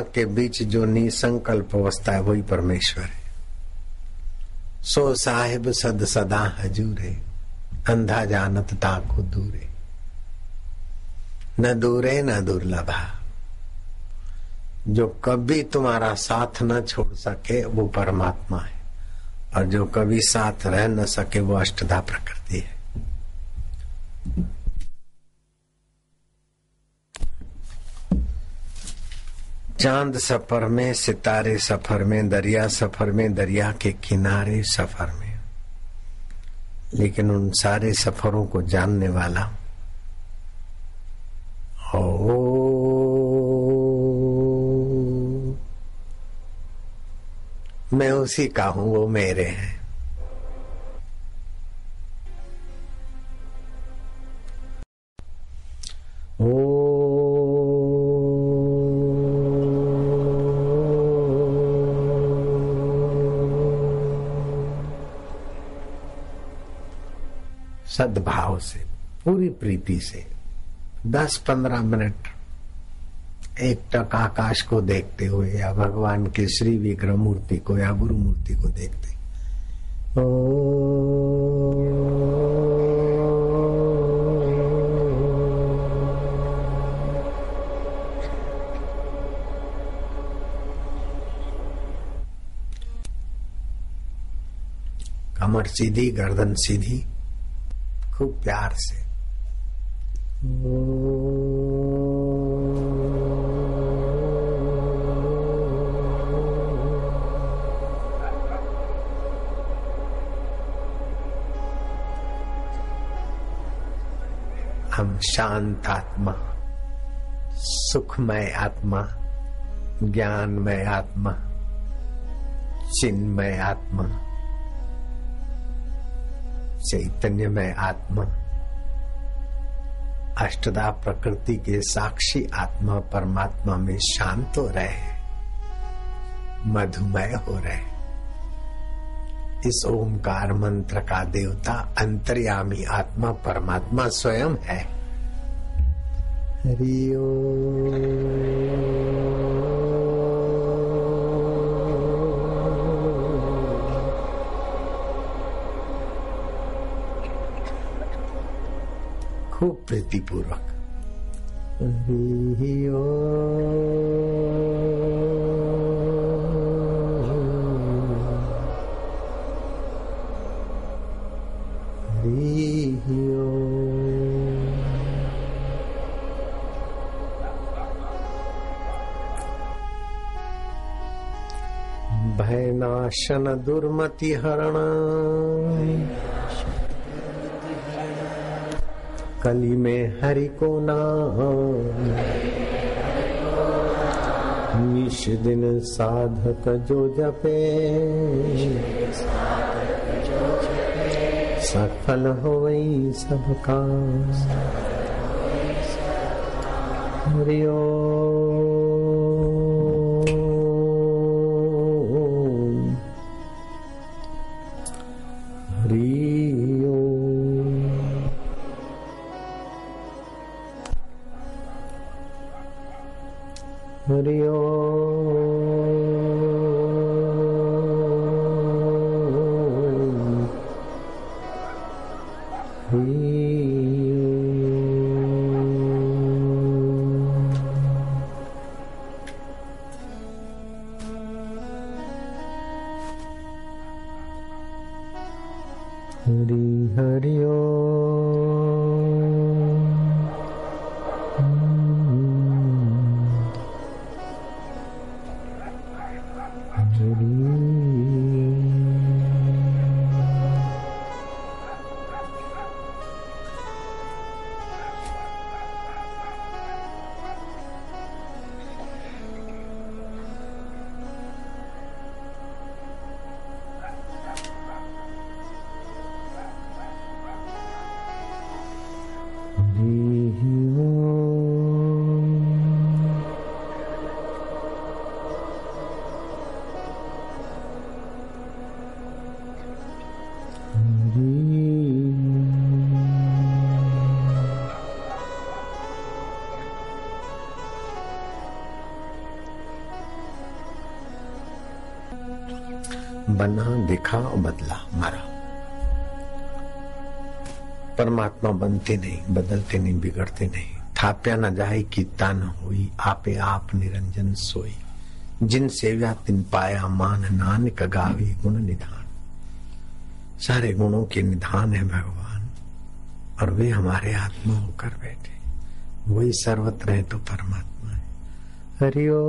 के बीच जो निसंकल्प अवस्था है, वही परमेश्वर है। सो साहिब सद सदा हजूरे अंधा जानत ताको दूरे न दूरे न दुर्लभा। जो कभी तुम्हारा साथ न छोड़ सके, वो परमात्मा है। और जो कभी साथ रह न सके, वो अष्टधा प्रकृति है। चाँद सफ़र में, सितारे सफ़र में, दरिया सफ़र में, दरिया के किनारे सफ़र में। लेकिन उन सारे सफरों को जानने वाला ओ मैं उसी का हूँ, वो मेरे हैं। सद्भाव से, पूरी प्रीति से। दस पंद्रह मिनट एक टक आकाश को देखते हुए या भगवान के श्री विग्रह मूर्ति को या गुरु मूर्ति को देखते। ओ कमर सीधी, गर्दन सीधी खूब प्यार से। हम शांत आत्मा सुखमय आत्मा ज्ञानमय आत्मा चिन्मय आत्मा। चैतन्य में आत्मा। अष्टदा प्रकृति के साक्षी आत्मा परमात्मा में शांत हो रहे मधुमय हो रहे इस ओमकार मंत्र का देवता अंतर्यामी आत्मा परमात्मा स्वयं है। हरिओ खूब प्रीतिपूर्वक। भयनाशन दुर्मति हरण कली में हरि को नाम। निश दिन साधक जो जपे। सफल हो वही सब काम। हरिओ बना, दिखा और बदला, मरा। परमात्मा बनते नहीं, बदलते नहीं, बिगड़ते नहीं। थाप्या न जाए कि न हुई, आपे आप निरंजन सोई। जिन सेव्या तिन पाया मान, नानक गावी गुण निधान। सारे गुणों के निधान है भगवान, और वे हमारे आत्मा होकर बैठे। वही सर्वत्र है तो परमात्मा है। हरिओ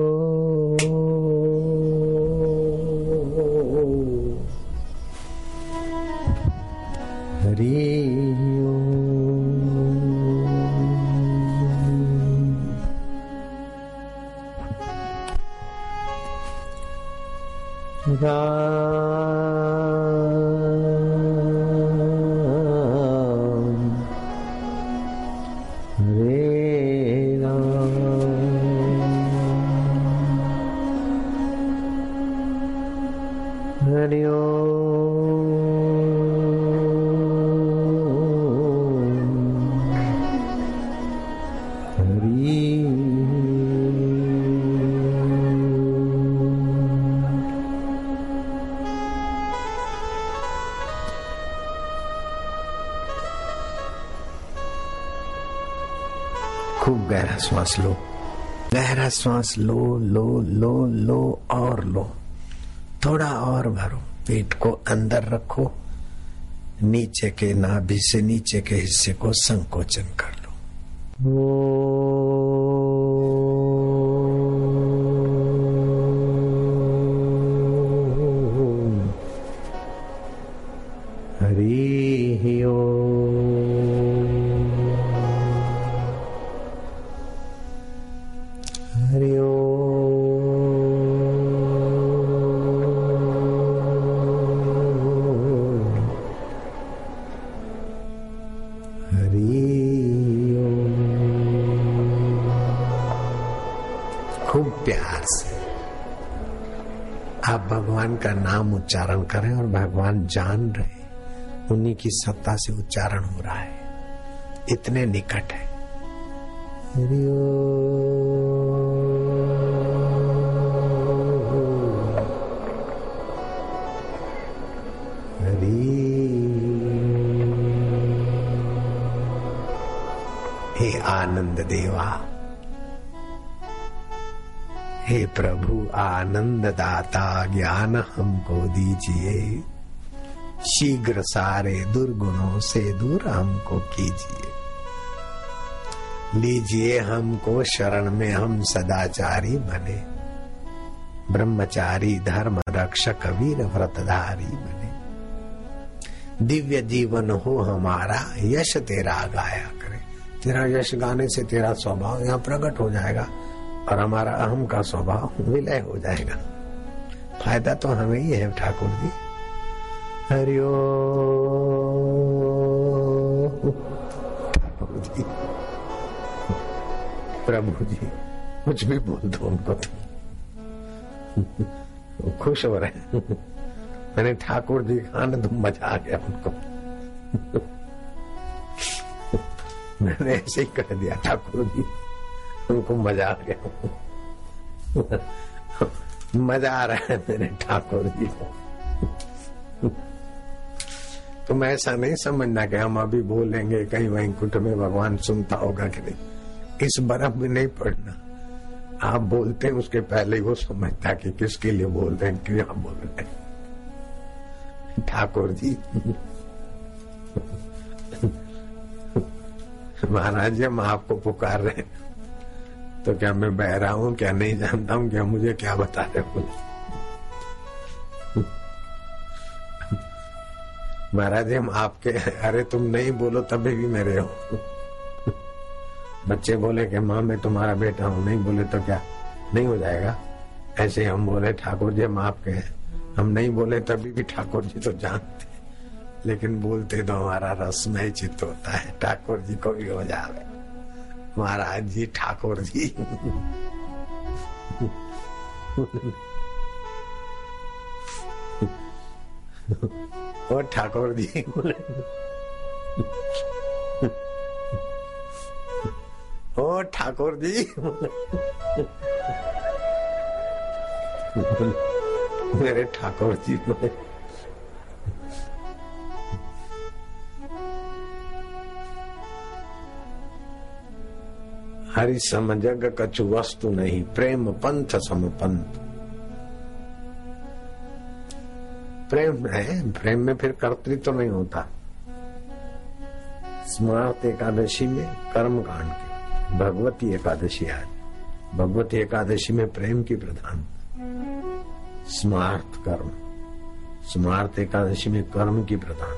खूब श्वास लो। गहरा श्वास लो लो लो लो और लो। थोड़ा और भरो। पेट को अंदर रखो। नीचे के नाभि से नीचे के हिस्से को संकोचन कर लो। हरि का नाम उच्चारण करें और भगवान जान रहे उन्हीं की सत्ता से उच्चारण हो रहा है। इतने निकट है। हे आनंद देवा हे प्रभु आनंद दाता ज्ञान हमको दीजिए। शीघ्र सारे दुर्गुणों से दूर हमको कीजिए। लीजिए हमको शरण में हम सदाचारी बने। ब्रह्मचारी, धर्म रक्षक, वीर व्रतधारी बने। दिव्य जीवन हो हमारा, यश तेरा गाया करे। तेरा यश गाने से तेरा स्वभाव यहाँ प्रकट हो जाएगा। और हमारा अहम का स्वभाव विलय हो जाएगा। फ़ायदा तो हमें ही है, ठाकुर जी। हरिओ ठाकुर जी। प्रभु जी, कुछ भी बोल दो उनको तो। खुश हो रहे मैंने ठाकुर जी तो मज़ा आ गया उनको। मैंने ऐसे ही कह दिया, ठाकुर जी। उनको मज़ा आ गया। मज़ा आ रहा है मेरे ठाकुर जी को। तुम ऐसा नहीं समझना कि हम अभी बोलेंगे, कहीं वैंकुट में भगवान सुनता होगा कि नहीं। इस बर्फ़ में नहीं पड़ना। आप बोलते हैं, उसके पहले ही वो समझता कि किसके लिए बोल रहे हैं, क्यों बोल रहे हैं। ठाकुर जी। महाराज जी, हम आपको पुकार रहे हैं। तो क्या मैं बह रहा हूँ, क्या नहीं जानता हूँ, क्या मुझे क्या बता रहे हो? महाराज, हम आपके, अरे तुम नहीं बोलो, तभी भी मेरे हो। बच्चे बोले कि माँ, मैं तुम्हारा बेटा हूँ, नहीं बोले तो क्या? नहीं हो जाएगा। ऐसे हम बोले, ठाकुर जी, हम आपके हैं। हम नहीं बोले, तभी भी ठाकुर जी तो जानते लेकिन बोलते तो हमारा रसमय चित्त होता है। ठाकुर जी को भी हो जावे। महाराज जी ठाकुर जी और ठाकुर जी बोले ओ ठाकुर जी बोले मेरे ठाकुर जी ने हरि सम जग कछु वस्तु नहीं, प्रेम पंथ सम पंथ। प्रेम है, प्रेम में फिर कर्तृत्व तो नहीं होता। स्मार्त एकादशी में कर्म कांड के, भगवती एकादशी आज। भगवती एकादशी में प्रेम की प्रधान। स्मार्थ कर्म, स्मार्त एकादशी में कर्म की प्रधान।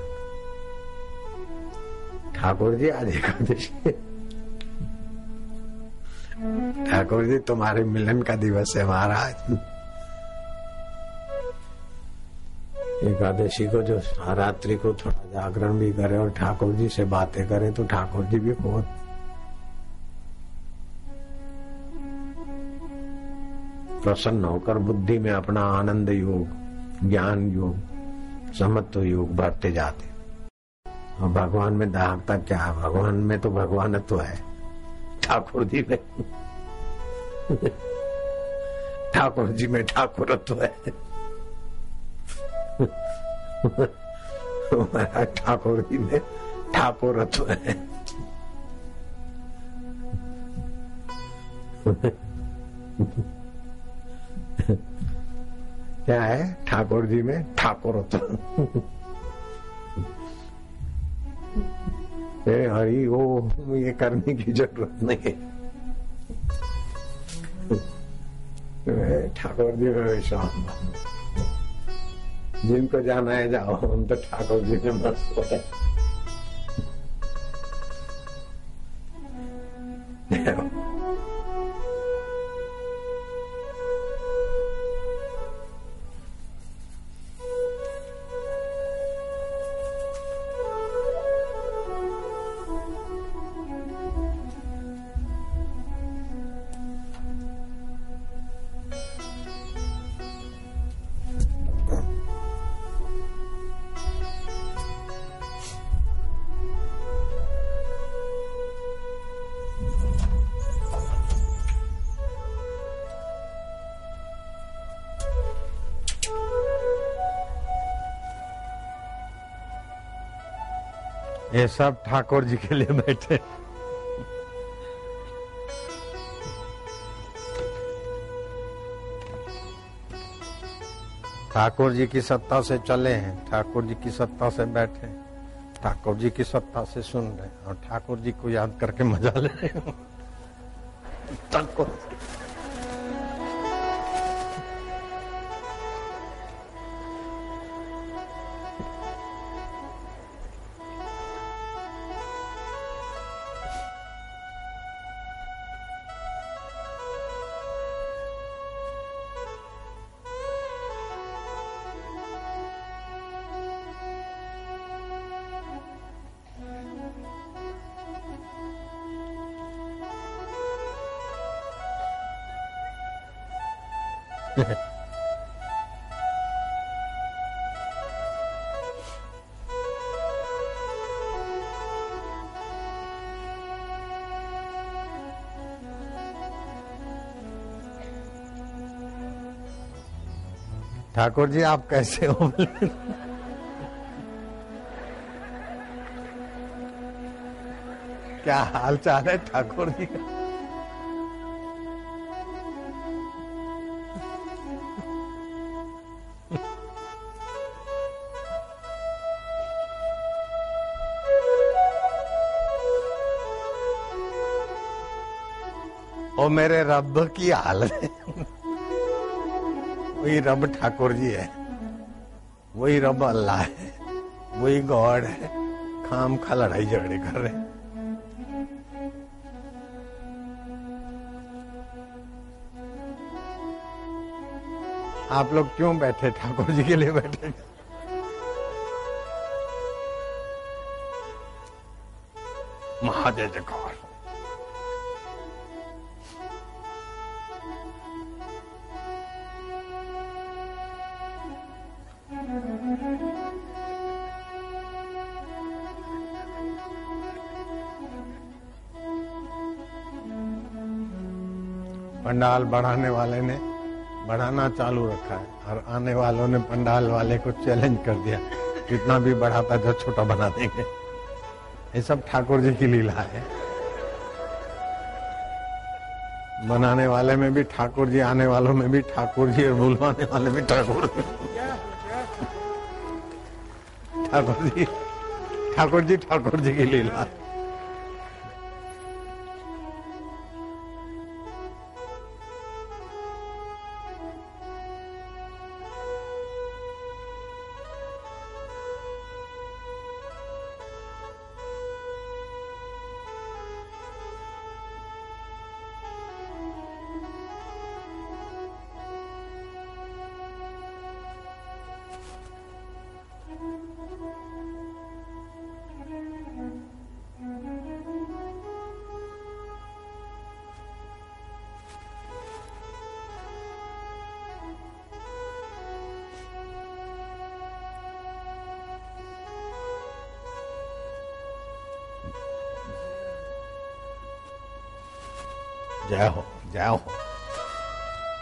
ठाकुर जी, आज एकादशी ठाकुर जी, तुम्हारे मिलन का दिवस है महाराज। एकादशी को जो रात्रि को थोड़ा जागरण भी करे और ठाकुर जी से बातें करे तो ठाकुर जी भी बहुत प्रसन्न होकर बुद्धि में अपना आनंद योग, ज्ञान योग, समत्व योग भरते जाते और भगवान में दाहकता क्या है? भगवान में तो भगवानत्व है। ठाकुर जी में ठाकुर जी में ठाकुरत्व है। ठाकुर जी में ठाकुरत्व है। क्या है? ठाकुर जी में ठाकुरत्व। हरी, वो ये करने की ज़रूरत नहीं है। ठाकुर जी में विश्वास जिनको जाना है जाओ, हम तो ठाकुर जी में मस्त हो। ये सब ठाकुर जी के लिए बैठे। ठाकुर जी की सत्ता से चले हैं, ठाकुर जी की सत्ता से बैठे ठाकुर जी की सत्ता से सुन रहे और ठाकुर जी को याद करके मज़ा ले रहे ठाकुर ठाकुर जी, आप कैसे हो? क्या हाल चाल है ठाकुर जी? ओ मेरे रब की हालत वही रब ठाकुर जी है, वही रब अल्लाह है, वही गॉड है, खाम खा लड़ाई झगड़े कर रहे आप लोग क्यों बैठे ठाकुर जी के लिए बैठे? महाजय जयकार। पंडाल बढ़ाने वाले ने बढ़ाना चालू रखा है। और आने वालों ने पंडाल वाले को चैलेंज कर दिया कितना भी बढ़ाता जो छोटा बना देंगे। ये सब ठाकुर जी की लीला है। बनाने वाले में भी ठाकुर जी, आने वालों में भी ठाकुर जी और बुलवाने वाले में ठाकुर। ठाकुर जी ठाकुर जी ठाकुर जी की लीला जय हो जय हो